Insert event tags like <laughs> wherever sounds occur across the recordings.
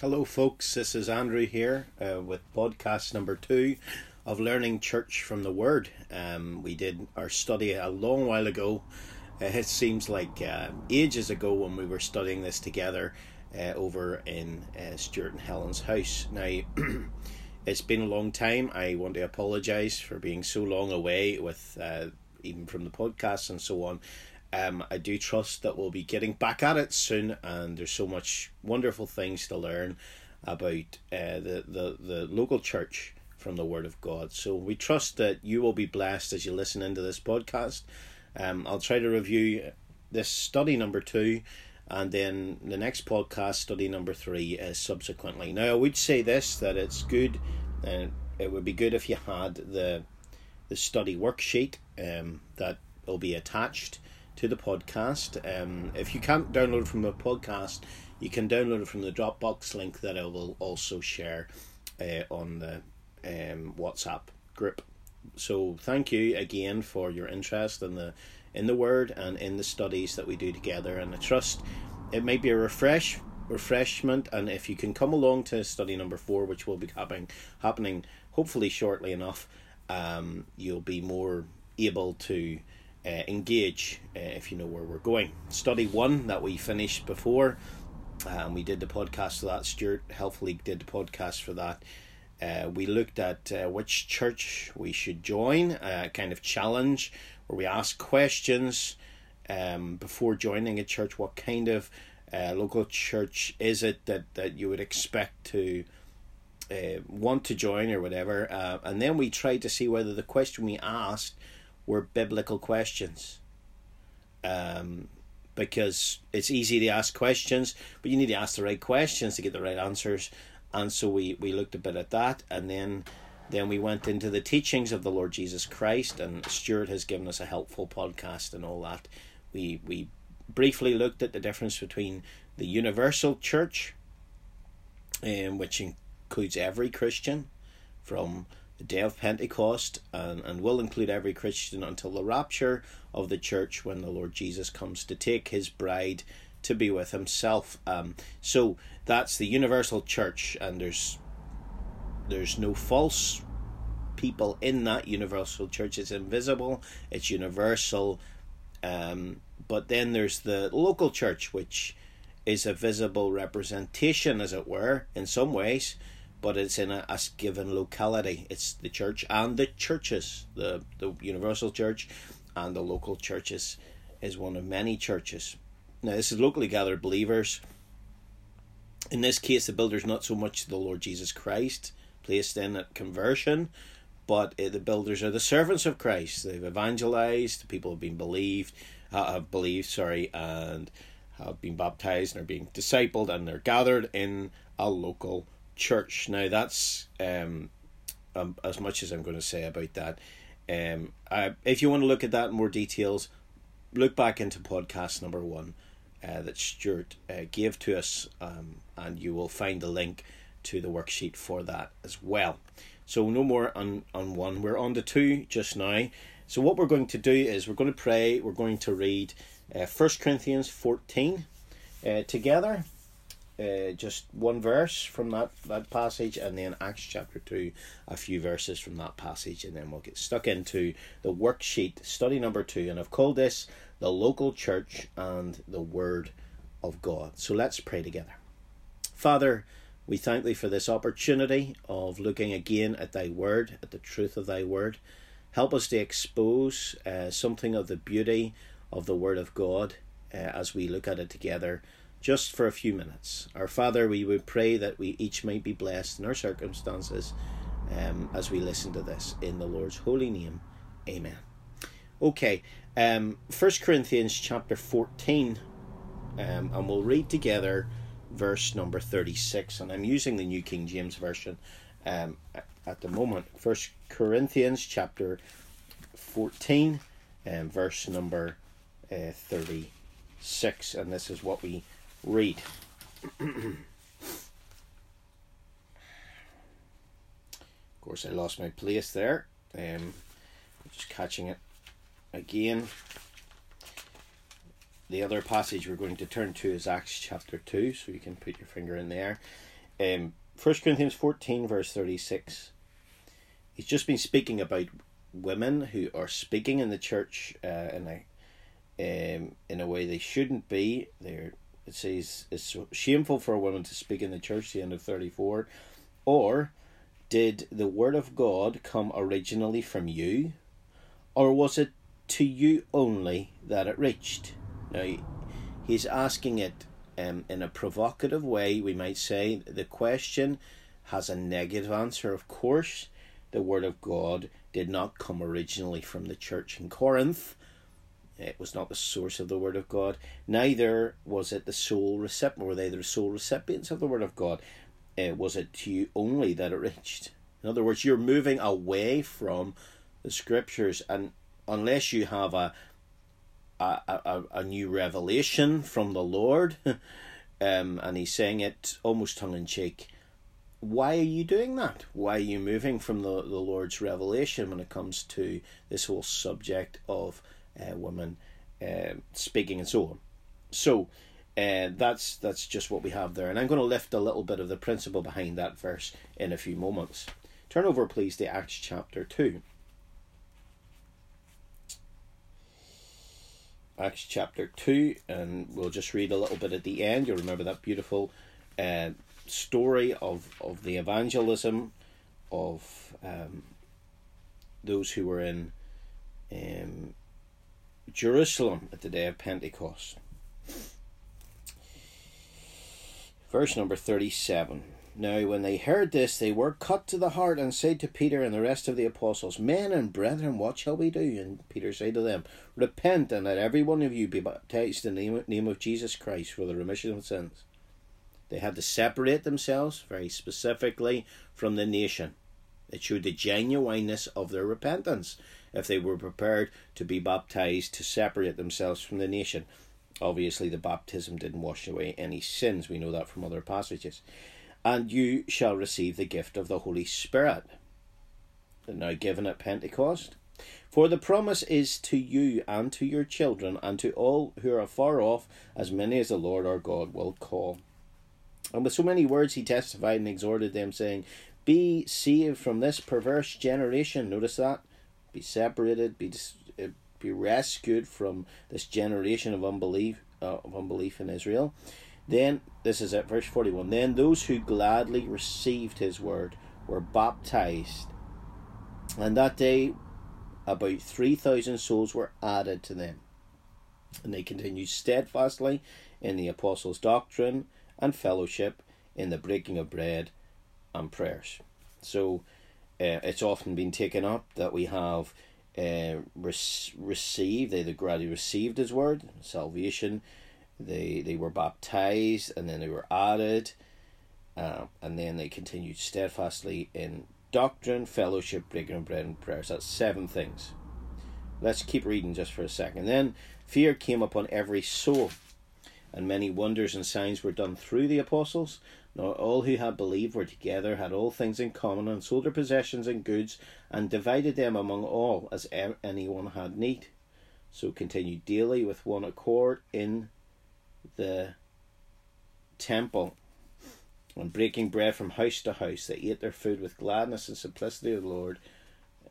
Hello, folks. This is Andrew here uh, with podcast number two of Learning Church from the Word. Um, we did our study a long while ago. Uh, it seems like uh, ages ago when we were studying this together uh, over in uh, Stuart and Helen's house. Now, <clears throat> it's been a long time. I want to apologise for being so long away with even from the podcast and so on. Um, I do trust that we'll be getting back at it soon, and there's so much wonderful things to learn about uh, the, the, the local church from the Word of God. So we trust that you will be blessed as you listen into this podcast. Um, I'll try to review this study number two, and then the next podcast, study number three, uh, subsequently. Now, I would say this that it's good, and it would be good if you had the the study worksheet um, that will be attached to the podcast. Um, if you can't download from the podcast, you can download it from the Dropbox link that I will also share uh, on the um, WhatsApp group. So thank you again for your interest in the in the word and in the studies that we do together. And I trust it may be a refresh refreshment. And if you can come along to study number four, which will be happening happening hopefully shortly enough, um, you'll be more able to uh, engage uh, if you know where we're going. Study one that we finished before, and we did the podcast for that. Stuart helpfully did the podcast for that. Uh, we looked at uh, which church we should join, a uh, kind of challenge where we ask questions um, before joining a church. What kind of uh, local church is it that, that you would expect to uh, want to join or whatever? Uh, and then we tried to see whether the question we asked were biblical questions. Um, because it's easy to ask questions, but you need to ask the right questions to get the right answers. And so we, we looked a bit at that, and then then we went into the teachings of the Lord Jesus Christ, and Stuart has given us a helpful podcast and all that. We we briefly looked at the difference between the universal church, um, which includes every Christian, from the day of Pentecost, and, and will include every Christian until the rapture of the church when the Lord Jesus comes to take his bride to be with himself. Um, so that's the universal church, and there's there's no false people in that universal church. It's invisible, it's universal. Um, but then there's the local church, which is a visible representation, as it were, in some ways but it's in a, a given locality. It's the church and the churches, the, the universal church and the local churches is one of many churches. Now, this is locally gathered believers. In this case, the builder's not so much the Lord Jesus Christ placed in at conversion, but uh, the builders are the servants of Christ. They've evangelized, people have been believed, uh, have believed, sorry, and have been baptized and are being discipled, and they're gathered in a local church. Now that's um, um, as much as I'm going to say about that. Um, I, if you want to look at that in more details, look back into podcast number one uh, that Stuart uh, gave to us, um, and you will find the link to the worksheet for that as well. So no more on on one. We're on the two just now. So what we're going to do is we're going to pray. We're going to read uh, First Corinthians fourteen uh, together uh, just one verse from that, that passage, and then Acts chapter 2, a few verses from that passage, and then we'll get stuck into the worksheet, study number 2. And I've called this the local church and the Word of God. So let's pray together. Father, we thank Thee for this opportunity of looking again at Thy Word, at the truth of Thy Word. Help us to expose uh, something of the beauty of the Word of God uh, as we look at it together just for a few minutes. Our Father, we would pray that we each might be blessed in our circumstances um, as we listen to this. In the Lord's holy name, amen. Okay, um, 1 Corinthians chapter 14, um, and we'll read together verse number 36. And I'm using the New King James Version um, at the moment. 1 Corinthians chapter 14, and um, verse number uh, 36. And this is what we read. of course, I lost my place there. Um, just catching it again. The other passage we're going to turn to is Acts chapter 2, so you can put your finger in there. um, 1 Corinthians 14, verse 36. He's just been speaking about women who are speaking in the church uh, in a um, in a way they shouldn't be. They're it says it's shameful for a woman to speak in the church. The end of thirty four, or did the word of God come originally from you, or was it to you only that it reached? Now he's asking it um, in a provocative way. We might say the question has a negative answer. Of course, the word of God did not come originally from the church in Corinth. It was not the source of the word of God. Neither was it the sole recipient. Were they the sole recipients of the word of God? Uh, was it to you only that it reached? In other words, you're moving away from the scriptures, and unless you have a a, a, a new revelation from the Lord, <laughs> um, and he's saying it almost tongue in cheek why are you doing that? Why are you moving from the, the Lord's revelation when it comes to this whole subject of uh, women uh, speaking and so on? So uh, that's that's just what we have there, and I'm going to lift a little bit of the principle behind that verse in a few moments. Turn over, please, to Acts chapter two. Acts chapter 2, and we'll just read a little bit at the end. You'll remember that beautiful uh, story of, of the evangelism of um, those who were in um, Jerusalem at the day of Pentecost. Verse number 37. Now, when they heard this, they were cut to the heart and said to Peter and the rest of the apostles, Men and brethren, what shall we do? And Peter said to them, Repent and let every one of you be baptized in the name of Jesus Christ for the remission of sins they had to separate themselves very specifically from the nation. It showed the genuineness of their repentance if they were prepared to be baptized to separate themselves from the nation. Obviously, the baptism didn't wash away any sins. We know that from other passages. And you shall receive the gift of the Holy Spirit. Now given at Pentecost. For the promise is to you and to your children and to all who are far off, as many as the Lord our God will call. And with so many words he testified and exhorted them, saying, Be saved from this perverse generation. Notice that. Be separated, be, uh, be rescued from this generation of unbelief, uh, of unbelief in Israel. Then, this is at verse 41 Then those who gladly received his word were baptized. And that day, about 3,000 souls were added to them. And they continued steadfastly in the apostles' doctrine and fellowship in the breaking of bread and prayers. So uh, it's often been taken up that we have uh, re- received, they the gradually received His word, salvation. They they were baptized and then they were added, uh, and then they continued steadfastly in doctrine, fellowship, breaking of bread, and prayers. That's seven things. Let's keep reading just for a second. Then fear came upon every soul and many wonders and signs were done through the apostles. Now all who had believed were together, had all things in common, and sold their possessions and goods, and divided them among all as anyone had need. So continued daily with one accord in the temple, and breaking bread from house to house. They ate their food with gladness and simplicity of the Lord.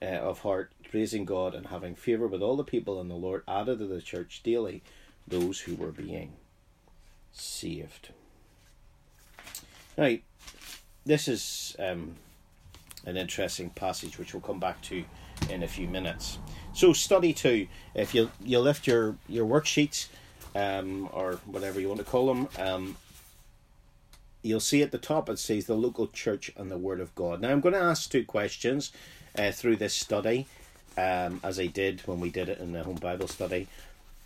Uh, of heart, praising God and having favour with all the people, and the Lord added to the church daily those who were being saved. Now, this is um, an interesting passage which we'll come back to in a few minutes. So, study two. If you you lift your your worksheets, um, or whatever you want to call them, um, you'll see at the top it says the local church and the Word of God. Now, I'm going to ask two questions uh, through this study, um, as I did when we did it in the home Bible study,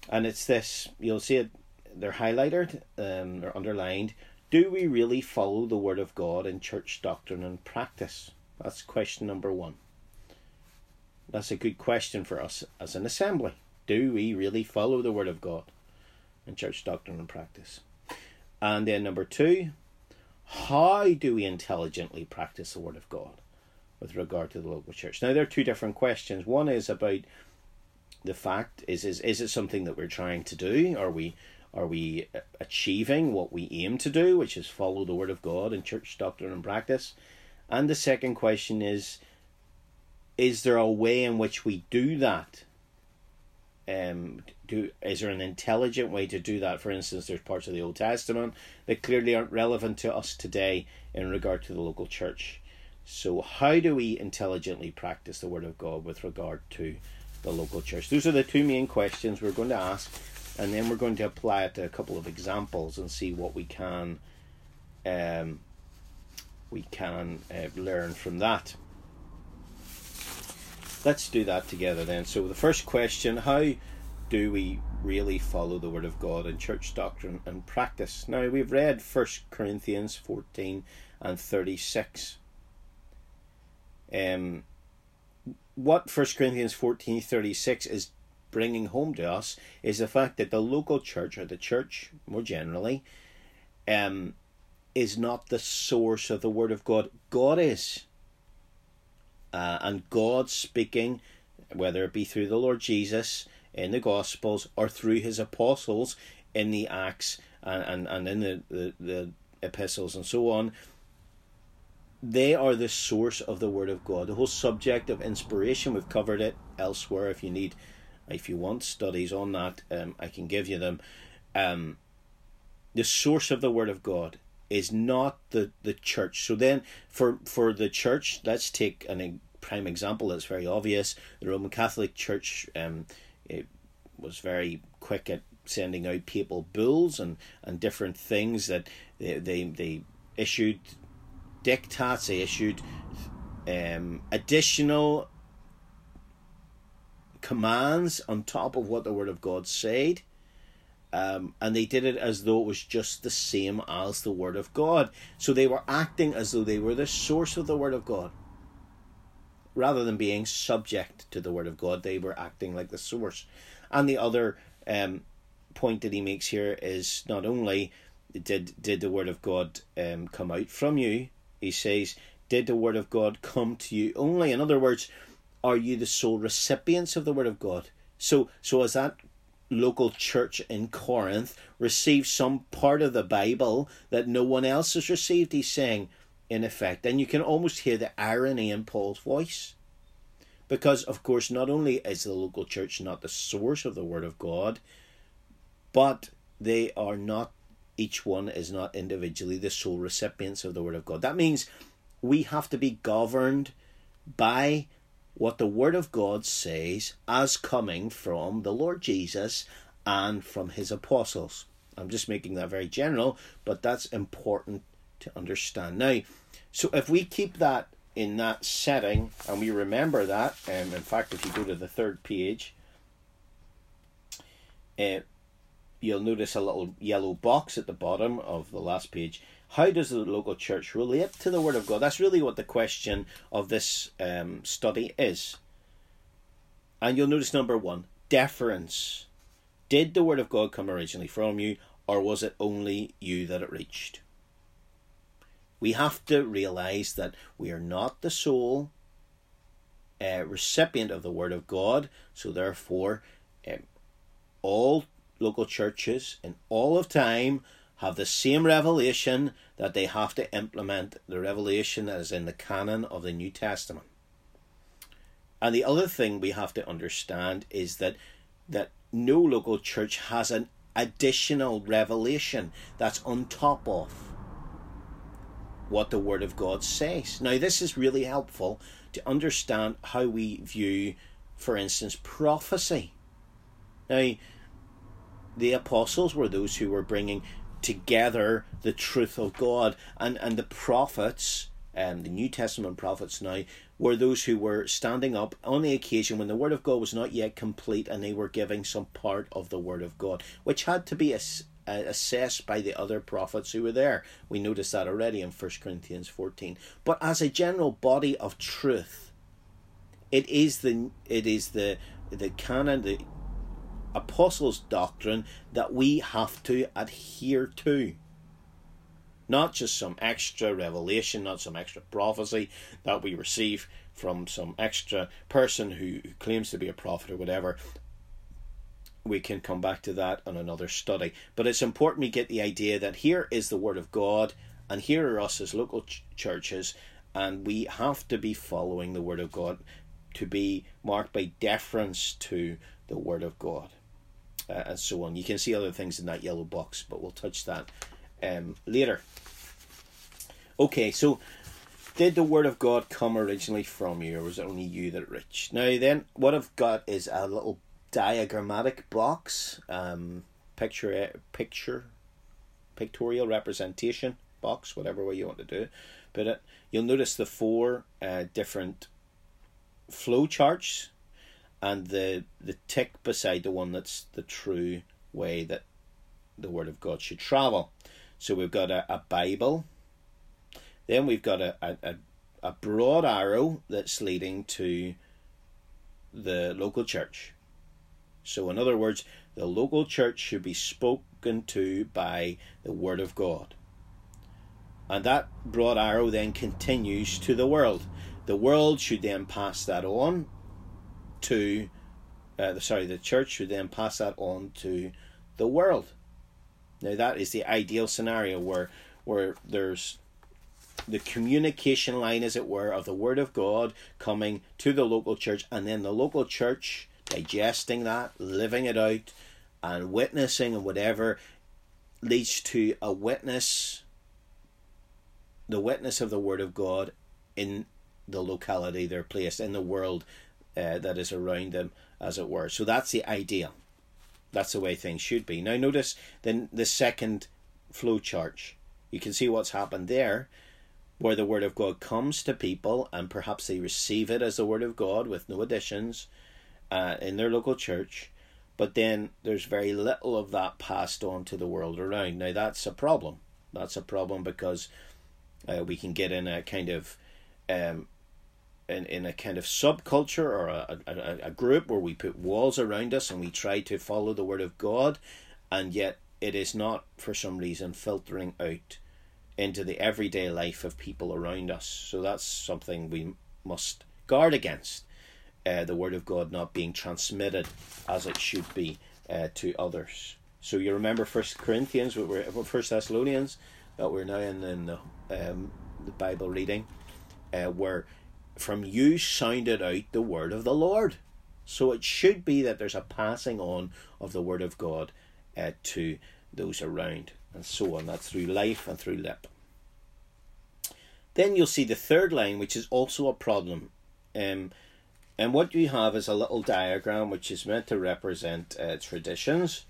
and it's this. You'll see it they're highlighted, um, they're underlined. Do we really follow the Word of God in church doctrine and practice? That's question number one. That's a good question for us as an assembly. Do we really follow the Word of God in church doctrine and practice? And then number two, how do we intelligently practice the Word of God with regard to the local church? Now, there are two different questions. One is about the fact is is is it something that we're trying to do? Are we Are we achieving what we aim to do, which is follow the Word of God in church doctrine and practice? And the second question is Is there a way in which we do that? Um, do is there an intelligent way to do that? For instance, there's parts of the Old Testament that clearly aren't relevant to us today in regard to the local church. So, how do we intelligently practice the Word of God with regard to the local church? Those are the two main questions we're going to ask, and then we're going to apply it to a couple of examples and see what we can um, we can uh, learn from that. Let's do that together then. So, the first question how do we really follow the Word of God in church doctrine and practice? Now, we've read 1 Corinthians 14 and 36. Um, what 1 Corinthians 14 36 is bringing home to us is the fact that the local church, or the church more generally, um, is not the source of the Word of God. God is. Uh, and God speaking, whether it be through the Lord Jesus in the Gospels or through his apostles in the Acts and, and, and in the, the, the epistles and so on, they are the source of the Word of God. The whole subject of inspiration, we've covered it elsewhere. If you need, if you want studies on that, um, I can give you them. Um, the source of the Word of God is not the, the church. So then, for for the church, let's take an prime example that's very obvious. The Roman Catholic Church um, was very quick at sending out papal bulls and, and different things that they, they, they issued dictats, they issued um, additional commands on top of what the Word of God said. Um, and they did it as though it was just the same as the Word of God. So they were acting as though they were the source of the Word of God. Rather than being subject to the Word of God, they were acting like the source. And the other um, point that he makes here is not only did did the Word of God um, come out from you, he says, Did the Word of God come to you only? In other words, are you the sole recipients of the Word of God? So, so as that local church in Corinth received some part of the Bible that no one else has received, he's saying, in effect. And you can almost hear the irony in Paul's voice. Because, of course, not only is the local church not the source of the Word of God, but they are not each one is not individually the sole recipients of the Word of God. That means we have to be governed by what the Word of God says as coming from the Lord Jesus and from His apostles. I'm just making that very general, but that's important to understand. Now, so if we keep that in that setting and we remember that, um, in fact, if you go to the third page, uh, you'll notice a little yellow box at the bottom of the last page. How does the local church relate to the Word of God? That's really what the question of this um, study is. And you'll notice number one deference. Did the Word of God come originally from you, or was it only you that it reached? We have to realize that we are not the sole uh, recipient of the Word of God, so therefore, um, all local churches in all of time have the same revelation that they have to implement the revelation that is in the canon of the New Testament. And the other thing we have to understand is that that no local church has an additional revelation that's on top of what the Word of God says. Now, this is really helpful to understand how we view, for instance, prophecy. Now, the apostles were those who were bringing together the truth of God, and, and the prophets, um, the New Testament prophets now, were those who were standing up on the occasion when the Word of God was not yet complete and they were giving some part of the Word of God, which had to be ass- assessed by the other prophets who were there. We notice that already in 1 Corinthians 14. But as a general body of truth, it is the it is the the canon the apostles' doctrine that we have to adhere to. Not just some extra revelation, not some extra prophecy that we receive from some extra person who, claims to be a prophet or whatever. we can come back to that on another study. But it's important we get the idea that here is the Word of God, and here are us as local ch- churches, and we have to be following the Word of God to be marked by deference to the Word of God, uh, and so on. You can see other things in that yellow box, but we'll touch that um, later. Okay, so did the Word of God come originally from you, or was it only you that reached? Now, then, what I've got is a little diagrammatic box, um, picture, picture, pictorial representation box, whatever way you want to do it. But it, you'll notice the four uh, different flow charts and the the tick beside the one that's the true way that the word of God should travel. So we've got a, a Bible, then we've got a, a, a broad arrow that's leading to the local church. So, in other words, the local church should be spoken to by the Word of God. And that broad arrow then continues to the world. The world should then pass that on to, uh, sorry, the church should then pass that on to the world. Now, that is the ideal scenario where, where there's the communication line, as it were, of the Word of God coming to the local church, and then the local church digesting that, living it out, and witnessing and whatever leads to a witness, the witness of the Word of God in the locality they're placed, in the world uh, that is around them, as it were. So that's the ideal. That's the way things should be. Now, notice then the second flow chart. You can see what's happened there, where the Word of God comes to people and perhaps they receive it as the Word of God with no additions uh, in their local church, but then there's very little of that passed on to the world around. Now that's a problem. That's a problem because uh, we can get in a kind of um, in, in a kind of subculture or a, a, a group where we put walls around us and we try to follow the word of God, and yet it is not for some reason filtering out into the everyday life of people around us. So that's something we must guard against uh, the word of God not being transmitted as it should be uh, to others. So you remember First Corinthians, we're First Thessalonians that we're now in, in the um, the Bible reading, uh, where from you sounded out the word of the Lord. So it should be that there's a passing on of the word of God uh, to those around, and so on. That's through life and through lip. Then you'll see the third line, which is also a problem. Um, and what you have is a little diagram which is meant to represent uh, traditions.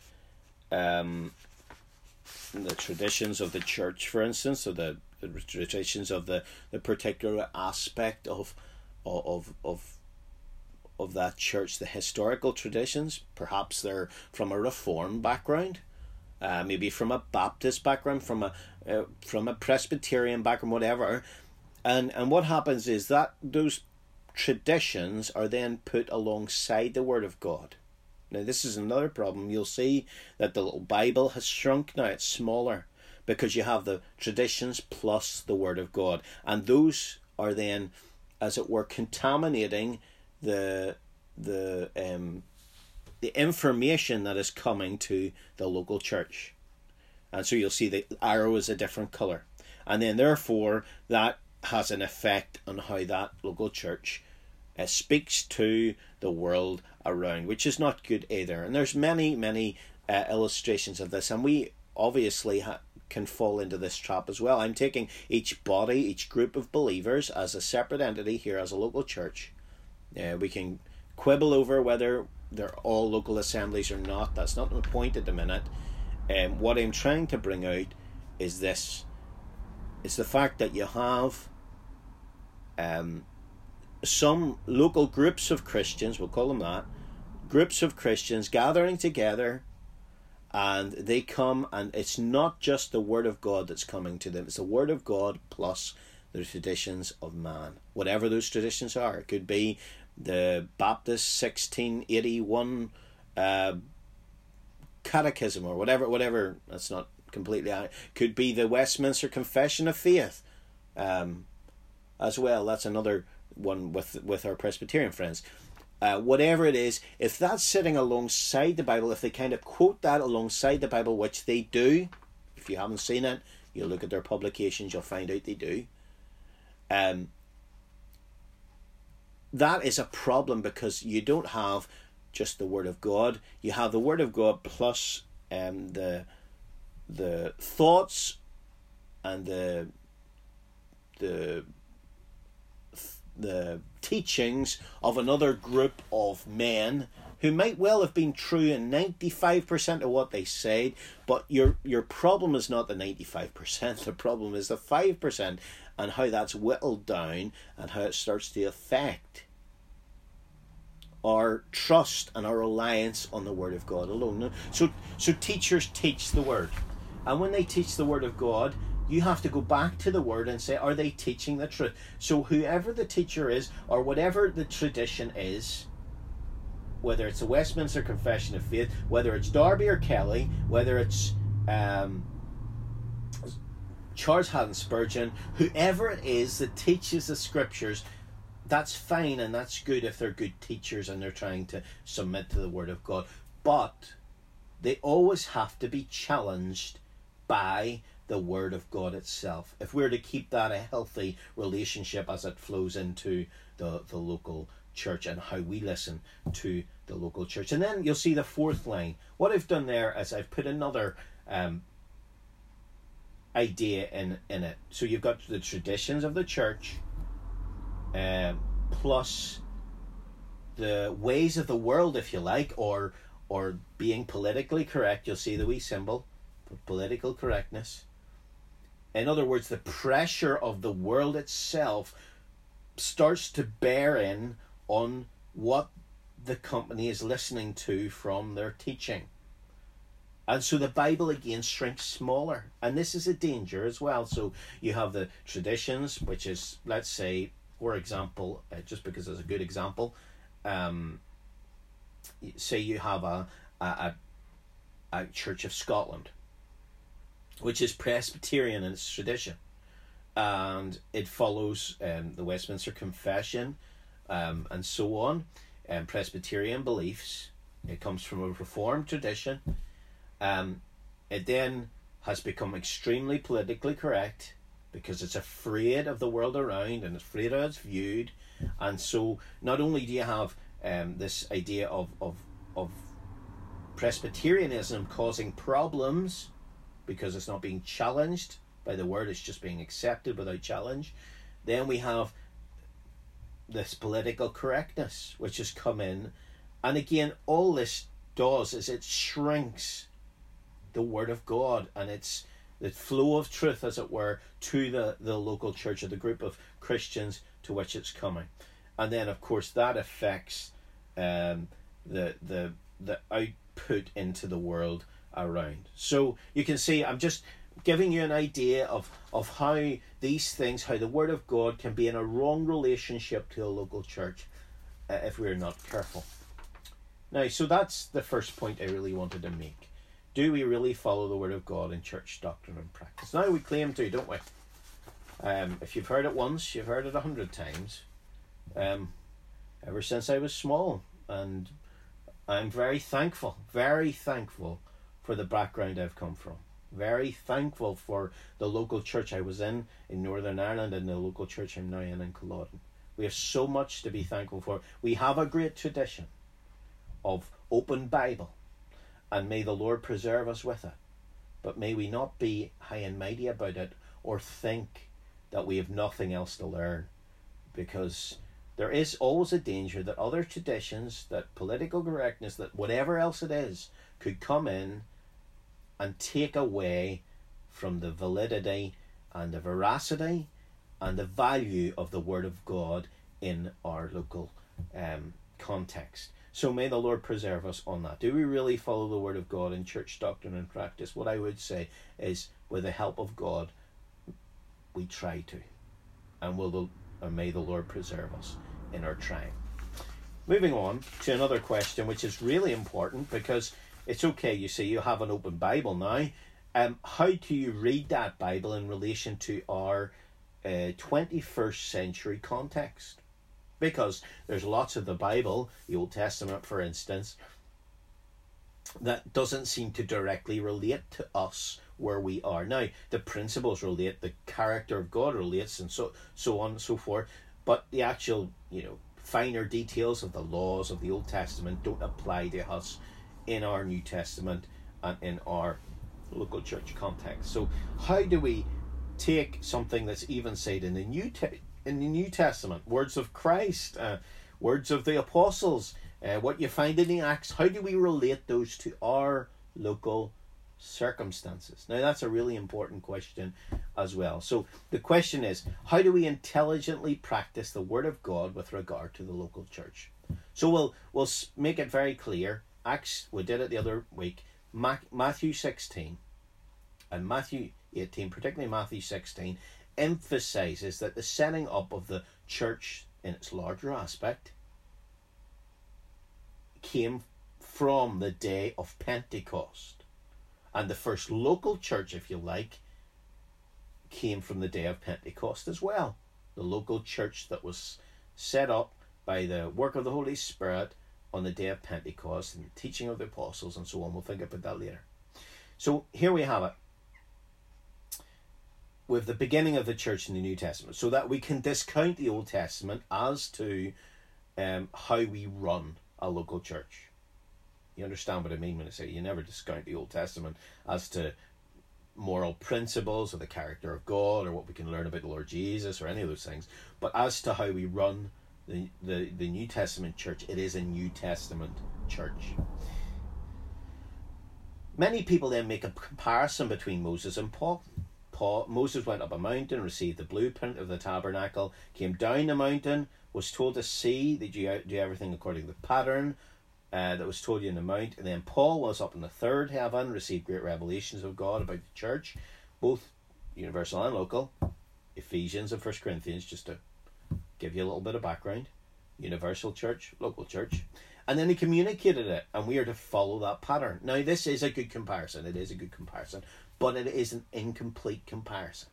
Um, the traditions of the church, for instance, or the, the traditions of the, the particular aspect of of of of that church, the historical traditions. Perhaps they're from a reform background, uh, maybe from a Baptist background, from a uh, from a Presbyterian background, whatever. And and what happens is that those traditions are then put alongside the Word of God. Now, this is another problem. You'll see that the little Bible has shrunk now, it's smaller because you have the traditions plus the Word of God. And those are then, as it were, contaminating the the um, the information that is coming to the local church. And so you'll see the arrow is a different colour. And then therefore that has an effect on how that local church uh, speaks to the world around, which is not good either. And there's many, many uh, illustrations of this, and we obviously ha- can fall into this trap as well. I'm taking each body, each group of believers as a separate entity here as a local church. Uh, we can quibble over whether they're all local assemblies or not. That's not the point at the minute. Um, what I'm trying to bring out is this: it's the fact that you have um, some local groups of Christians, we'll call them that, groups of Christians gathering together and they come and it's not just the word of God that's coming to them, it's the word of God plus the traditions of man. Whatever those traditions are. It could be the Baptist sixteen eighty one uh, catechism or whatever whatever that's not completely could be the Westminster Confession of Faith um, as well. That's another one with with our Presbyterian friends. Uh, whatever it is, if that's sitting alongside the Bible, if they kind of quote that alongside the Bible, which they do, if you haven't seen it, you look at their publications, you'll find out they do. Um, that is a problem because you don't have just the Word of God. You have the Word of God plus um, the the thoughts and the the the teachings of another group of men who might well have been true in 95% of what they said but your your problem is not the 95% <laughs> the problem is the 5% and how that's whittled down and how it starts to affect our trust and our reliance on the word of God alone. So so teachers teach the word. And when they teach the word of God you have to go back to the word and say, are they teaching the truth? So, whoever the teacher is, or whatever the tradition is, whether it's a Westminster Confession of Faith, whether it's Darby or Kelly, whether it's um, Charles Haddon Spurgeon, whoever it is that teaches the scriptures, that's fine and that's good if they're good teachers and they're trying to submit to the Word of God. But they always have to be challenged by the Word of God itself. If we're to keep that a healthy relationship as it flows into the, the local church and how we listen to the local church. And then you'll see the fourth line. What I've done there is I've put another um, idea in, in it. So you've got the traditions of the church um, plus the ways of the world, if you like, or or being politically correct. You'll see the wee symbol for political correctness. In other words, the pressure of the world itself starts to bear in on what the company is listening to from their teaching. And so the Bible again shrinks smaller. And this is a danger as well. So you have the traditions, which is, let's say, for example, uh, just because it's a good example, um, say you have a, a, a Church of Scotland which is Presbyterian in its tradition. And it follows um, the Westminster Confession um, and so on, and Presbyterian beliefs. It comes from a Reformed tradition. Um, it then has become extremely politically correct because it's afraid of the world around and it's afraid of it's viewed. And so not only do you have um, this idea of, of, of Presbyterianism causing problems because it's not being challenged by the word, it's just being accepted without challenge. Then we have this political correctness which has come in. And again, all this does is it shrinks the word of God and it's the flow of truth, as it were, to the, the local church or the group of Christians to which it's coming. And then, of course, that affects um, the, the, the output into the world around. So you can see I'm just giving you an idea of, of how these things, how the Word of God can be in a wrong relationship to a local church uh, if we're not careful. Now, so that's the first point I really wanted to make. Do we really follow the Word of God in church doctrine and practice? Now we claim to, don't we? Um, if you've heard it once, you've heard it a hundred times. Um, ever since I was small, and I'm very thankful, very thankful for the background I've come from. Very thankful for the local church I was in in Northern Ireland and the local church I'm now in in Culloden. We have so much to be thankful for. We have a great tradition of open Bible, and may the Lord preserve us with it. But may we not be high and mighty about it or think that we have nothing else to learn, because there is always a danger that other traditions, that political correctness, that whatever else it is, could come in and take away from the validity and the veracity and the value of the Word of God in our local um, context. So may the Lord preserve us on that. Do we really follow the Word of God in church doctrine and practice? What I would say is, with the help of God, we try to. And will the, or may the Lord preserve us in our trying. Moving on to another question, which is really important because it's okay, you see, you have an open Bible now. Um, how do you read that Bible in relation to our uh, 21st century context? because there's lots of the Bible, the Old Testament, for instance, that doesn't seem to directly relate to us where we are now. The principles relate, the character of God relates, and so so on and so forth. But the actual, you know, finer details of the laws of the Old Testament don't apply to us in our New Testament and in our local church context. So how do we take something that's even said in the New Te- in the New Testament, words of Christ, uh, words of the apostles, uh, what you find in the Acts, how do we relate those to our local circumstances? Now, that's a really important question as well. So, the question is how do we intelligently practice the Word of God with regard to the local church? So, we'll, we'll make it very clear. Acts, we did it the other week. Matthew 16 and Matthew 18, particularly Matthew 16, emphasizes that the setting up of the church in its larger aspect came from the day of Pentecost. And the first local church, if you like, came from the day of Pentecost as well. The local church that was set up by the work of the Holy Spirit on the day of Pentecost and the teaching of the apostles and so on. We'll think about that later. So here we have it with the beginning of the church in the New Testament, so that we can discount the Old Testament as to um, how we run a local church. You understand what I mean when I say you never discount the Old Testament as to moral principles or the character of God or what we can learn about the Lord Jesus or any of those things. But as to how we run the, the, the New Testament church, it is a New Testament church. Many people then make a comparison between Moses and Paul. Paul Moses went up a mountain, received the blueprint of the tabernacle, came down the mountain, was told to see that you do everything according to the pattern uh, that was told you in the mount. And then Paul was up in the third heaven, received great revelations of God about the church, both universal and local. Ephesians and First Corinthians, just to give you a little bit of background. Universal church, local church. And then he communicated it, and we are to follow that pattern. Now, this is a good comparison. It is a good comparison, but it is an incomplete comparison.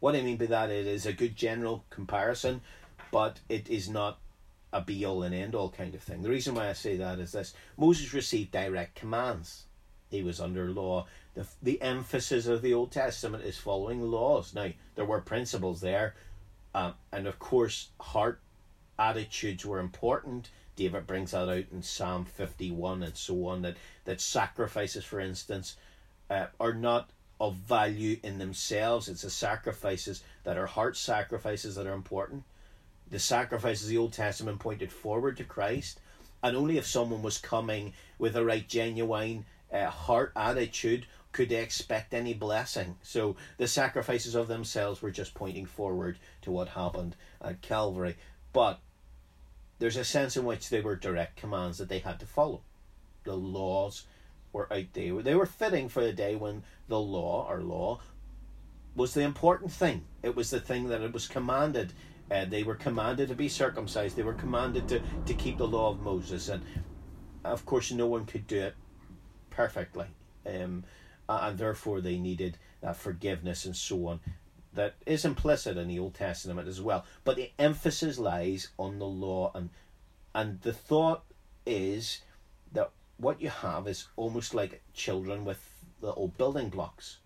What I mean by that, it is a good general comparison, but it is not a be all and end all kind of thing. The reason why I say that is this Moses received direct commands, he was under law. The, the emphasis of the Old Testament is following laws. Now, there were principles there, um, and of course, heart attitudes were important. David brings that out in Psalm 51 and so on that, that sacrifices, for instance, uh, are not of value in themselves. It's the sacrifices that are heart sacrifices that are important the sacrifices of the Old Testament pointed forward to Christ, and only if someone was coming with a right, genuine uh, heart attitude could they expect any blessing. So the sacrifices of themselves were just pointing forward to what happened at Calvary. But there's a sense in which they were direct commands that they had to follow. The laws were out there. They were fitting for the day when the law, or law, was the important thing. It was the thing that it was commanded uh, they were commanded to be circumcised. They were commanded to, to keep the law of Moses. And of course, no one could do it perfectly. Um, and therefore, they needed that forgiveness and so on. That is implicit in the Old Testament as well. But the emphasis lies on the law. And, and the thought is that what you have is almost like children with little building blocks,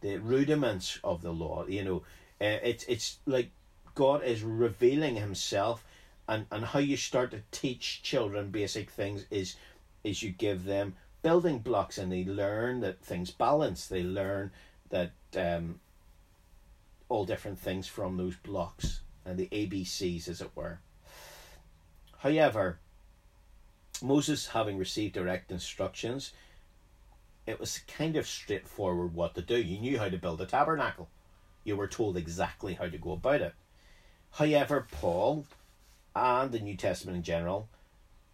the rudiments of the law. You know, uh, it's it's like God is revealing Himself, and and how you start to teach children basic things is is you give them building blocks, and they learn that things balance. They learn that um, all different things from those blocks and the ABCs, as it were. However, Moses, having received direct instructions, it was kind of straightforward what to do. You knew how to build a tabernacle. You were told exactly how to go about it. However, Paul and the New Testament in general,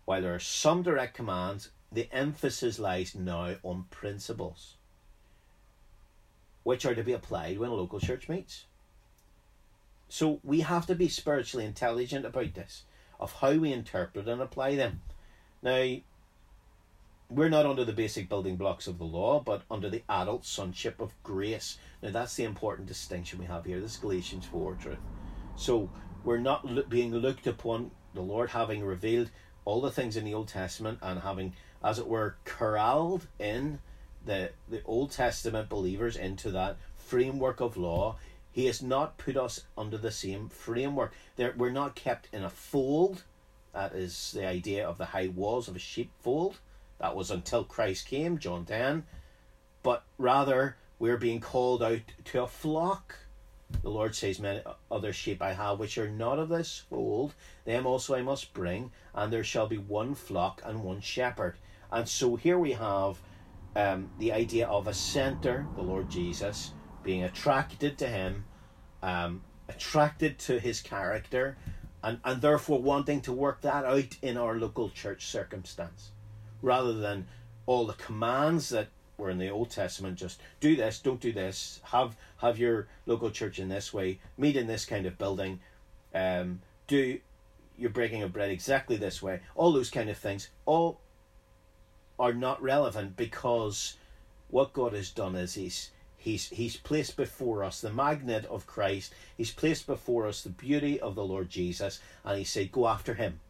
while there are some direct commands, the emphasis lies now on principles which are to be applied when a local church meets. So we have to be spiritually intelligent about this, of how we interpret and apply them. Now, we're not under the basic building blocks of the law, but under the adult sonship of grace. Now, that's the important distinction we have here. This is Galatians 4 truth. So we're not lo- being looked upon, the Lord having revealed all the things in the Old Testament and having, as it were, corralled in the, the Old Testament believers into that framework of law. He has not put us under the same framework. There, we're not kept in a fold. That is the idea of the high walls of a sheepfold. That was until Christ came, John 10. But rather, we're being called out to a flock. The Lord says, Many other sheep I have which are not of this fold, them also I must bring, and there shall be one flock and one shepherd. And so here we have um, the idea of a center, the Lord Jesus, being attracted to Him, um, attracted to His character, and, and therefore wanting to work that out in our local church circumstance. Rather than all the commands that were in the Old Testament just do this, don't do this, have have your local church in this way, meet in this kind of building, um, do your breaking of bread exactly this way, all those kind of things, all are not relevant because what God has done is he's he's he's placed before us the magnet of Christ, he's placed before us the beauty of the Lord Jesus, and he said, Go after him.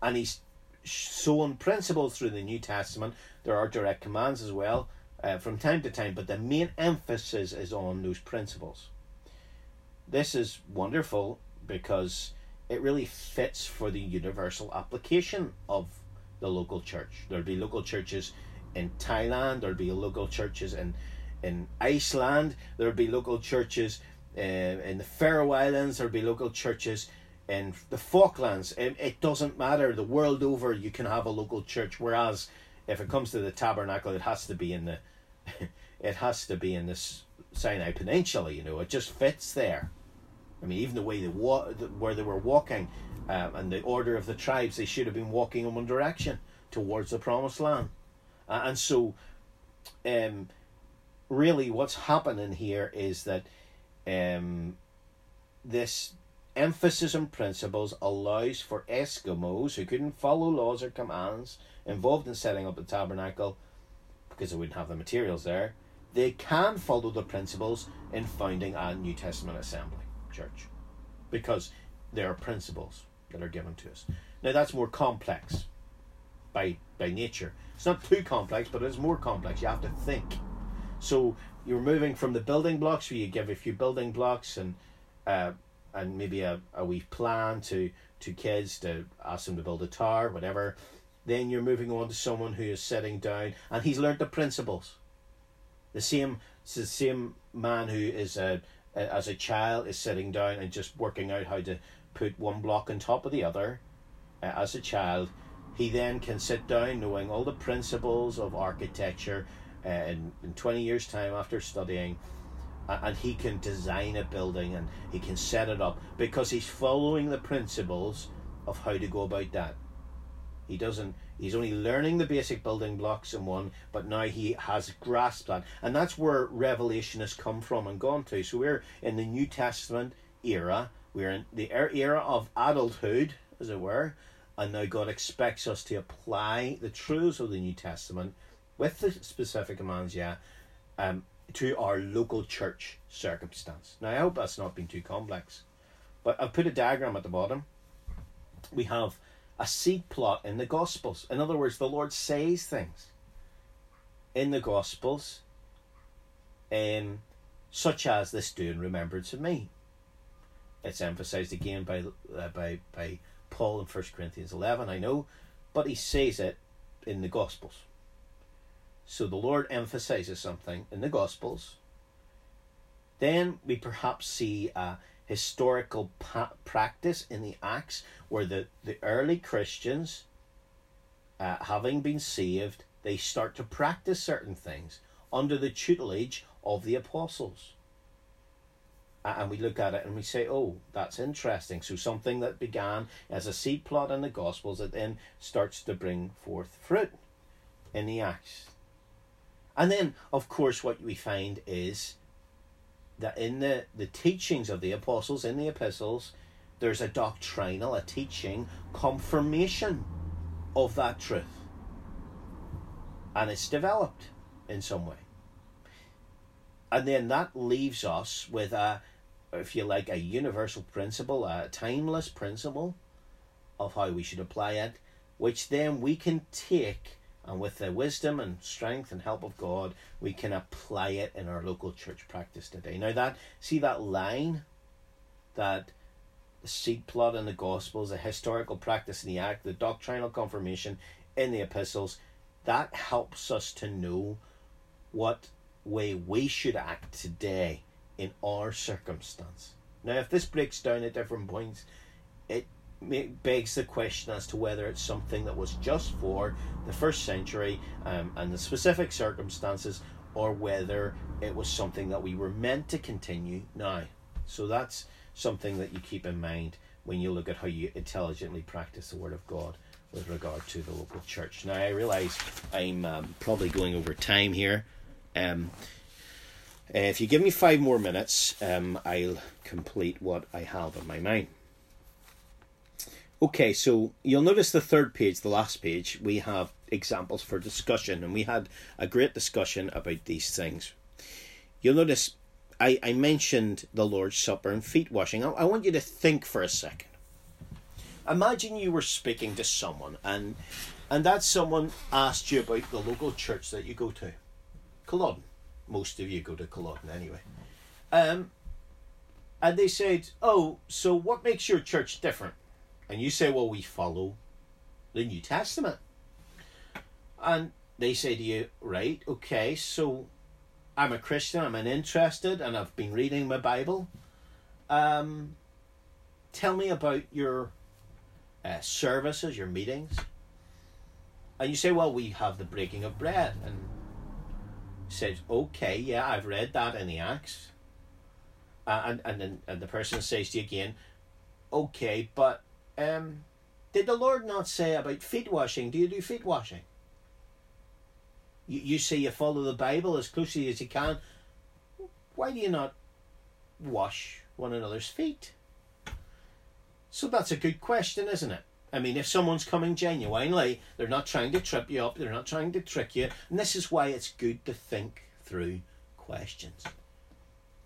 And he's shown principles through the New Testament. There are direct commands as well uh, from time to time, but the main emphasis is on those principles. This is wonderful because it really fits for the universal application of the local church. There'll be local churches in Thailand, there'll be local churches in, in Iceland, there'll be local churches uh, in the Faroe Islands, there'll be local churches in the Falklands. It, it doesn't matter. The world over, you can have a local church. Whereas, if it comes to the tabernacle, it has to be in the, <laughs> it has to be in this Sinai Peninsula. You know, it just fits there. I mean, even the way they wa- where they were walking, um, and the order of the tribes, they should have been walking in one direction towards the promised land, uh, and so, um, really, what's happening here is that, um, this emphasis on principles allows for Eskimos who couldn't follow laws or commands involved in setting up the tabernacle because they wouldn't have the materials there. They can follow the principles in founding a New Testament assembly church because there are principles that are given to us. Now that's more complex by by nature. It's not too complex, but it's more complex. You have to think. So you're moving from the building blocks where you give a few building blocks and uh, and maybe a, a wee plan to, to kids to ask them to build a tower, whatever. Then you're moving on to someone who is sitting down and he's learned the principles. The same the same man who is a as a child is sitting down and just working out how to put one block on top of the other. Uh, as a child, he then can sit down knowing all the principles of architecture. Uh, in, in 20 years' time after studying, and he can design a building and he can set it up because he's following the principles of how to go about that. He doesn't he's only learning the basic building blocks in one, but now he has grasped that. And that's where revelation has come from and gone to. So we're in the New Testament era, we're in the er, era of adulthood, as it were, and now God expects us to apply the truths of the New Testament with the specific commands, yeah, um, to our local church circumstance. Now, I hope that's not been too complex, but I've put a diagram at the bottom. We have a seed plot in the Gospels. In other words, the Lord says things in the Gospels, um, such as this do in remembrance of me. It's emphasized again by uh, by by Paul in First Corinthians eleven. I know, but he says it in the Gospels. So the Lord emphasizes something in the Gospels. Then we perhaps see a historical pa- practice in the Acts where the, the early Christians, uh, having been saved, they start to practice certain things under the tutelage of the apostles. And we look at it and we say, oh, that's interesting. So something that began as a seed plot in the Gospels that then starts to bring forth fruit in the Acts. And then, of course, what we find is that in the, the teachings of the apostles, in the epistles, there's a doctrinal, a teaching confirmation of that truth. And it's developed in some way. And then that leaves us with a, if you like, a universal principle, a timeless principle of how we should apply it, which then we can take and with the wisdom and strength and help of God, we can apply it in our local church practice today. Now that see that line that the seed plot in the Gospels, the historical practice in the Act, the doctrinal confirmation in the epistles, that helps us to know what way we should act today in our circumstance. Now, if this breaks down at different points, it begs the question as to whether it's something that was just for the first century um, and the specific circumstances, or whether it was something that we were meant to continue now. So that's something that you keep in mind when you look at how you intelligently practice the Word of God with regard to the local church. Now, I realize I'm um, probably going over time here. Um, if you give me five more minutes, um, I'll complete what I have in my mind. Okay, so you'll notice the third page, the last page, we have examples for discussion, and we had a great discussion about these things. You'll notice I, I mentioned the Lord's Supper and feet washing. I, I want you to think for a second. Imagine you were speaking to someone, and and that someone asked you about the local church that you go to, Culloden. Most of you go to Culloden anyway. Um, and they said, "Oh, so what makes your church different?" And you say, "Well, we follow the New Testament." And they say to you, "Right, okay, so I'm a Christian. I'm an interested, and I've been reading my Bible. Um, tell me about your uh, services, your meetings." And you say, "Well, we have the breaking of bread," and says, "Okay, yeah, I've read that in the Acts." Uh, and and then and the person says to you again, "Okay, but um, did the Lord not say about feet washing? Do you do feet washing?" You, you say you follow the Bible as closely as you can. Why do you not wash one another's feet? So that's a good question, isn't it? I mean, if someone's coming genuinely, they're not trying to trip you up, they're not trying to trick you. And this is why it's good to think through questions.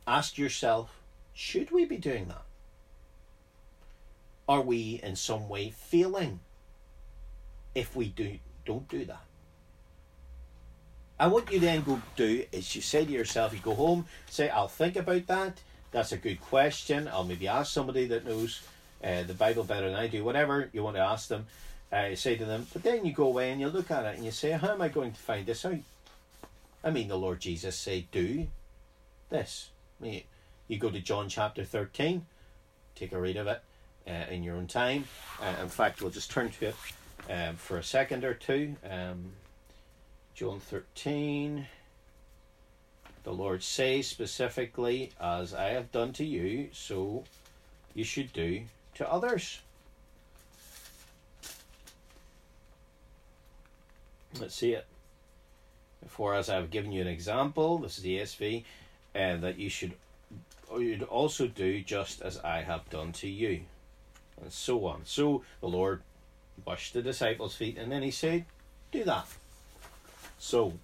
Ask yourself should we be doing that? Are we in some way failing if we do, don't do that? And what you then go do is you say to yourself, you go home, say, I'll think about that. That's a good question. I'll maybe ask somebody that knows uh, the Bible better than I do, whatever you want to ask them. Uh, say to them, but then you go away and you look at it and you say, How am I going to find this out? I mean, the Lord Jesus said, Do this. I mean, you go to John chapter 13, take a read of it uh, in your own time. Uh, in fact, we'll just turn to it um, for a second or two. Um, John 13. The Lord says specifically, As I have done to you, so you should do to others. Let's see it. For as I have given you an example, this is the ESV, uh, that you should you'd also do just as I have done to you, and so on. So the Lord washed the disciples' feet, and then he said, "Do that." So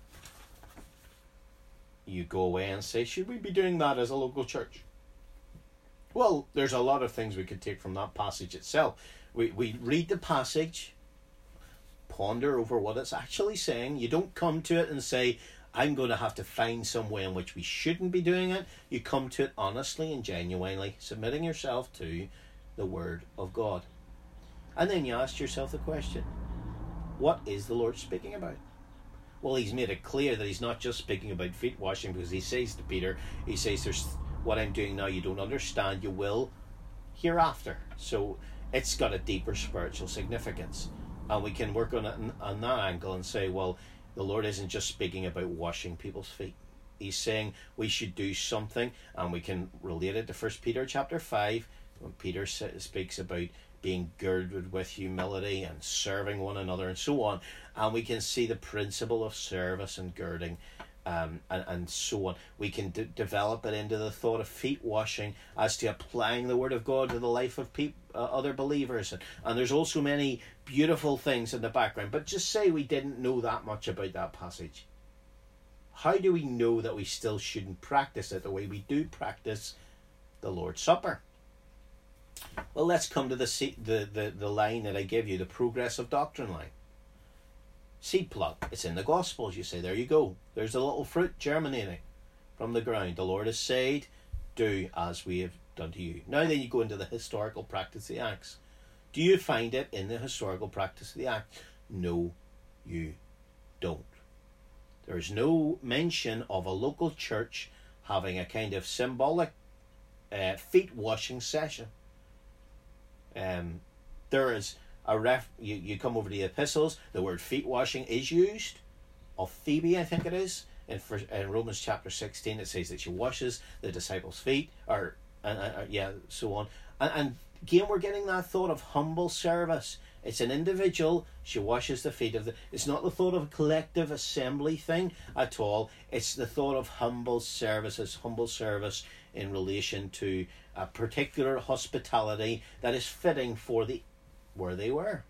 you go away and say, should we be doing that as a local church? Well, there's a lot of things we could take from that passage itself. We, we read the passage, ponder over what it's actually saying. You don't come to it and say, I'm going to have to find some way in which we shouldn't be doing it. You come to it honestly and genuinely, submitting yourself to the Word of God. And then you ask yourself the question what is the Lord speaking about? Well, he's made it clear that he's not just speaking about feet washing because he says to Peter, he says, There's what I'm doing now you don't understand, you will hereafter. So it's got a deeper spiritual significance. And we can work on it on that angle and say, well, the Lord isn't just speaking about washing people's feet. He's saying we should do something, and we can relate it to First Peter chapter five when Peter speaks about being girded with humility and serving one another and so on. And we can see the principle of service and girding um, and, and so on. We can d- develop it into the thought of feet washing as to applying the Word of God to the life of pe- uh, other believers. And, and there's also many beautiful things in the background. But just say we didn't know that much about that passage. How do we know that we still shouldn't practice it the way we do practice the Lord's Supper. Well, let's come to the, the, the, the line that I gave you, the progress of doctrine line. Seed plot. It's in the Gospels. You say, there you go. There's a little fruit germinating from the ground. The Lord has said, do as we have done to you. Now then you go into the historical practice of the Acts. Do you find it in the historical practice of the Acts? No, you don't. There is no mention of a local church having a kind of symbolic uh, feet washing session. Um, there is a ref. You, you come over to the epistles. The word feet washing is used. Of Phoebe, I think it is. In, in Romans chapter sixteen, it says that she washes the disciples' feet, or and uh, yeah, so on. And, and again, we're getting that thought of humble service. It's an individual. She washes the feet of the. It's not the thought of a collective assembly thing at all. It's the thought of humble services, humble service in relation to a particular hospitality that is fitting for the where they were.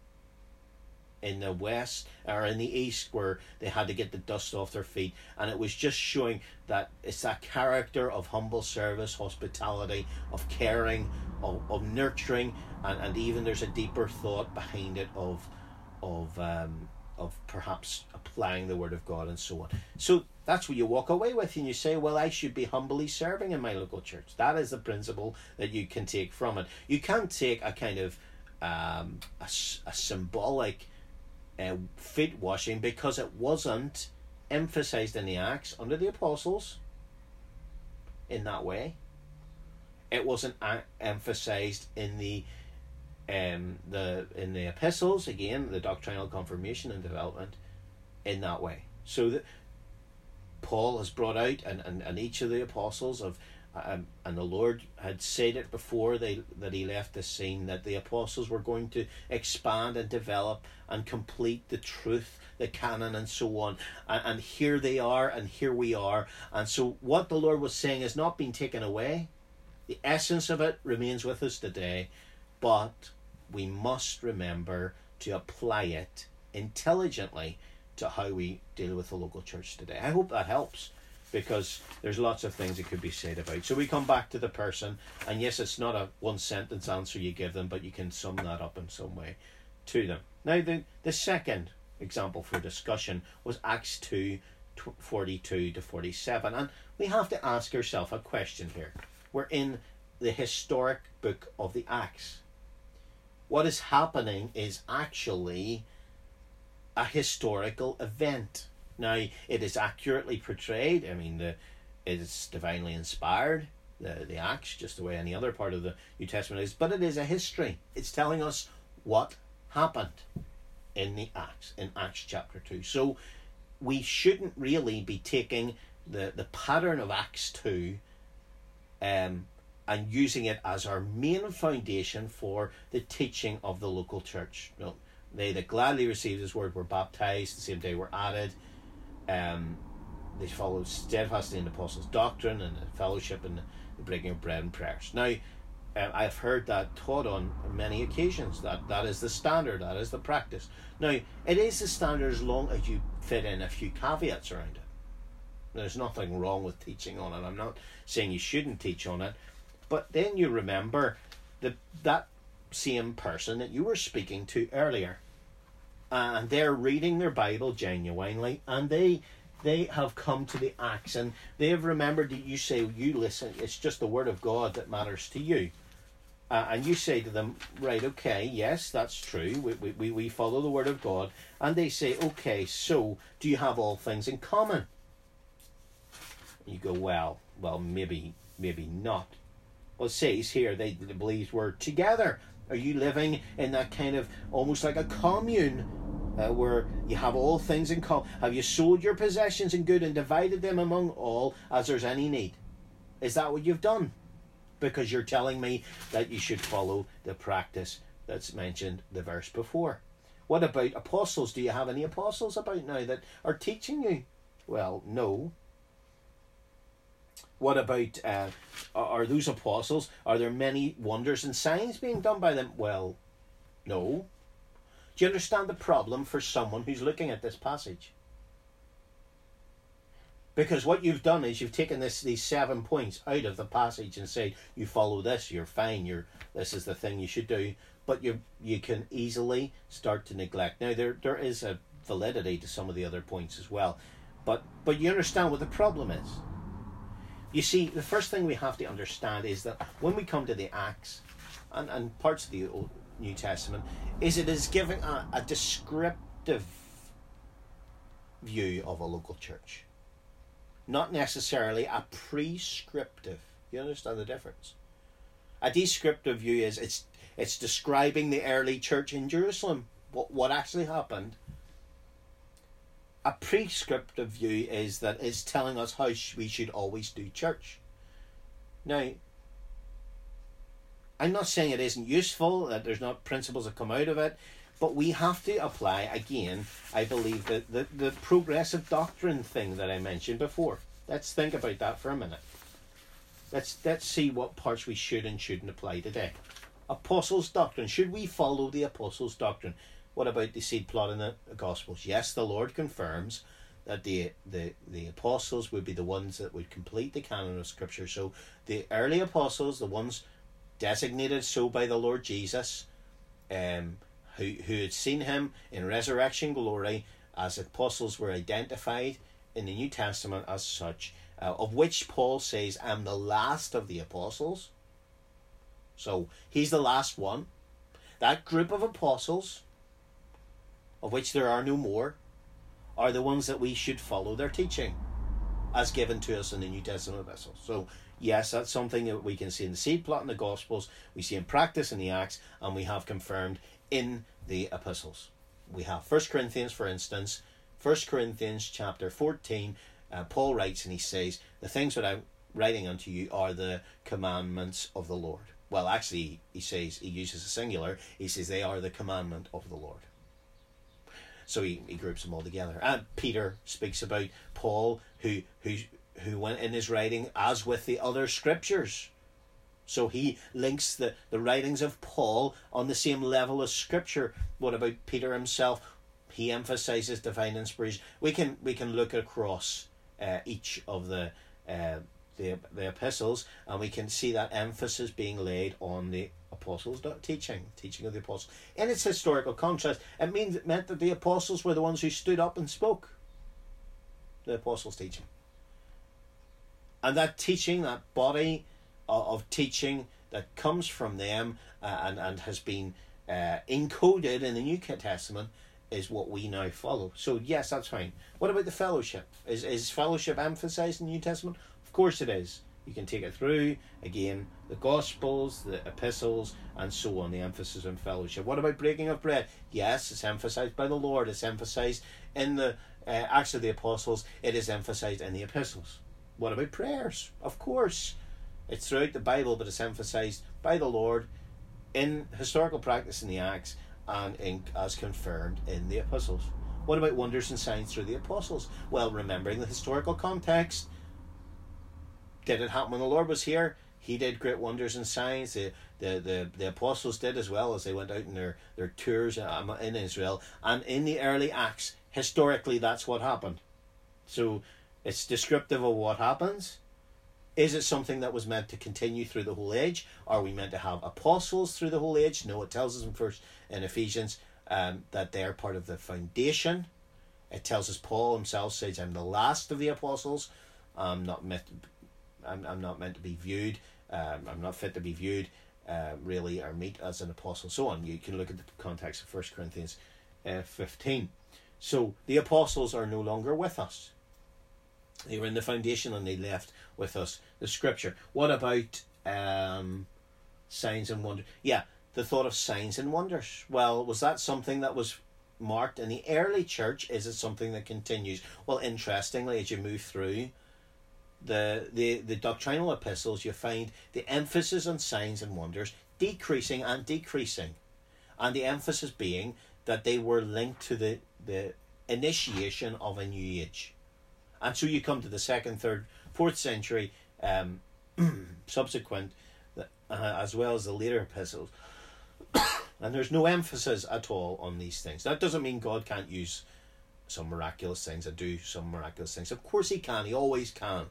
In the west or in the east, where they had to get the dust off their feet, and it was just showing that it's that character of humble service, hospitality, of caring, of, of nurturing, and, and even there's a deeper thought behind it of of um, of perhaps applying the word of God and so on. So that's what you walk away with, and you say, "Well, I should be humbly serving in my local church." That is the principle that you can take from it. You can't take a kind of um, a, a symbolic uh, feet washing because it wasn't emphasized in the Acts under the apostles in that way. It wasn't emphasized in the um, the in the epistles again the doctrinal confirmation and development in that way. So that Paul has brought out and, and, and each of the apostles of um, Um, and the Lord had said it before they that he left the scene that the apostles were going to expand and develop and complete the truth, the canon, and so on. And, and here they are, and here we are. And so, what the Lord was saying has not been taken away. The essence of it remains with us today, but we must remember to apply it intelligently to how we deal with the local church today. I hope that helps because there's lots of things that could be said about. So we come back to the person, and yes, it's not a one sentence answer you give them, but you can sum that up in some way to them. Now, the, the second example for discussion was Acts 2 42 to 47, and we have to ask ourselves a question here. We're in the historic book of the Acts. What is happening is actually a historical event now, it is accurately portrayed. I mean, the it is divinely inspired. The the Acts, just the way any other part of the New Testament is, but it is a history. It's telling us what happened in the Acts in Acts chapter two. So we shouldn't really be taking the the pattern of Acts two, um, and using it as our main foundation for the teaching of the local church. No, they that gladly received His word were baptized. The same day were added um, they followed steadfastly in the apostles' doctrine and the fellowship and the breaking of bread and prayers. Now, uh, I've heard that taught on many occasions. That that is the standard. That is the practice. Now, it is the standard as long as you fit in a few caveats around it. There's nothing wrong with teaching on it. I'm not saying you shouldn't teach on it, but then you remember that that same person that you were speaking to earlier and they're reading their Bible genuinely, and they they have come to the acts, and they have remembered that you say you listen. It's just the word of God that matters to you, uh, and you say to them, right, okay, yes, that's true. We, we we we follow the word of God, and they say, okay, so do you have all things in common? You go, well, well, maybe maybe not. Well, it says here they believe we're together. Are you living in that kind of almost like a commune uh, where you have all things in common? Have you sold your possessions and good and divided them among all as there's any need? Is that what you've done? Because you're telling me that you should follow the practice that's mentioned the verse before. What about apostles? Do you have any apostles about now that are teaching you? Well, no. What about uh, are those apostles? Are there many wonders and signs being done by them? Well, no. Do you understand the problem for someone who's looking at this passage? Because what you've done is you've taken this these seven points out of the passage and said you follow this, you're fine, you're this is the thing you should do. But you you can easily start to neglect. Now there there is a validity to some of the other points as well. But but you understand what the problem is. You see, the first thing we have to understand is that when we come to the Acts and, and parts of the Old New Testament, is it is giving a, a descriptive view of a local church not necessarily a prescriptive. You understand the difference? A descriptive view is it's it's describing the early church in Jerusalem, what what actually happened. A prescriptive view is that it's telling us how we should always do church. Now, I'm not saying it isn't useful, that there's not principles that come out of it, but we have to apply, again, I believe, the, the, the progressive doctrine thing that I mentioned before. Let's think about that for a minute. Let's, let's see what parts we should and shouldn't apply today. Apostles' doctrine. Should we follow the apostles' doctrine? What about the seed plot in the Gospels? Yes, the Lord confirms that the, the, the apostles would be the ones that would complete the canon of Scripture. So the early apostles, the ones designated so by the Lord Jesus, um, who, who had seen him in resurrection glory as apostles were identified in the New Testament as such, uh, of which Paul says, I'm the last of the apostles. So he's the last one. That group of apostles, of which there are no more, are the ones that we should follow their teaching as given to us in the New Testament epistles. So, yes, that's something that we can see in the seed plot in the Gospels, we see in practice in the Acts, and we have confirmed in the epistles. We have First Corinthians, for instance, First Corinthians chapter 14, uh, Paul writes and he says, The things that I'm writing unto you are the commandments of the Lord. Well, actually, he says, he uses a singular, he says, they are the commandment of the Lord. So he, he groups them all together. And Peter speaks about Paul, who, who, who went in his writing as with the other scriptures. So he links the, the writings of Paul on the same level as Scripture. What about Peter himself? He emphasizes divine inspiration. We can we can look across uh, each of the uh, the the epistles, and we can see that emphasis being laid on the apostles' teaching, teaching of the apostles. In its historical contrast, it means it meant that the apostles were the ones who stood up and spoke. The apostles' teaching, and that teaching, that body of teaching that comes from them uh, and, and has been uh, encoded in the New Testament is what we now follow. So, yes, that's fine. What about the fellowship? Is, is fellowship emphasized in the New Testament? Of course it is. You can take it through, again, the Gospels, the epistles, and so on, the emphasis on fellowship. What about breaking of bread? Yes, it's emphasized by the Lord, it's emphasized in the uh, Acts of the Apostles, it is emphasized in the epistles. What about prayers? Of course. It's throughout the Bible, but it's emphasized by the Lord in historical practice in the Acts and in, as confirmed in the epistles. What about wonders and signs through the apostles? Well, remembering the historical context, did it happen when the Lord was here? He did great wonders and signs. The, the, the, the apostles did as well as they went out in their, their tours um, in Israel. And in the early Acts, historically, that's what happened. So it's descriptive of what happens is it something that was meant to continue through the whole age? Are we meant to have apostles through the whole age? No, it tells us in first in Ephesians um, that they are part of the foundation. It tells us Paul himself says, "I'm the last of the apostles. I'm not I'm, I'm not meant to be viewed. Um, I'm not fit to be viewed. Uh, really, or meet as an apostle." So on. You can look at the context of First Corinthians uh, fifteen. So the apostles are no longer with us. They were in the foundation and they left with us the scripture. What about um, signs and wonders? Yeah, the thought of signs and wonders. Well, was that something that was marked in the early church? Is it something that continues? Well, interestingly, as you move through the, the, the doctrinal epistles, you find the emphasis on signs and wonders decreasing and decreasing. And the emphasis being that they were linked to the, the initiation of a new age. And so you come to the second, third, fourth century um, <clears throat> subsequent, uh, as well as the later epistles. <coughs> and there's no emphasis at all on these things. That doesn't mean God can't use some miraculous things and do some miraculous things. Of course, he can. He always can.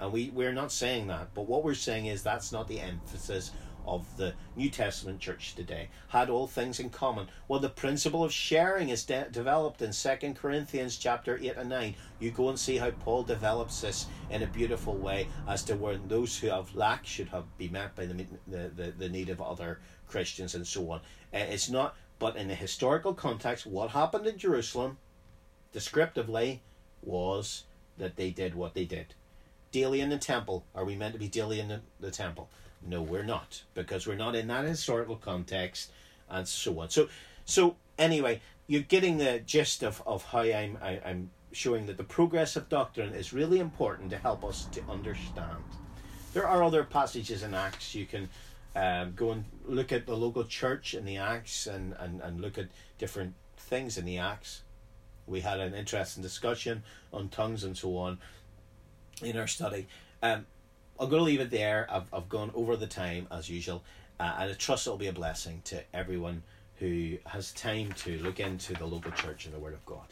And we, we're not saying that. But what we're saying is that's not the emphasis of the New Testament church today. Had all things in common. Well, the principle of sharing is de- developed in Second Corinthians chapter 8 and 9. You go and see how Paul develops this in a beautiful way as to where those who have lack should have be met by the, the, the, the need of other Christians and so on. Uh, it's not, but in the historical context, what happened in Jerusalem, descriptively, was that they did what they did. Daily in the temple. Are we meant to be daily in the, the temple? No, we're not, because we're not in that historical context and so on. So so anyway, you're getting the gist of, of how I'm I, I'm showing that the progress of doctrine is really important to help us to understand. There are other passages in Acts you can um, go and look at the local church in the Acts and, and, and look at different things in the Acts. We had an interesting discussion on tongues and so on in our study. Um, I'm going to leave it there. I've, I've gone over the time as usual, uh, and I trust it'll be a blessing to everyone who has time to look into the local church and the Word of God.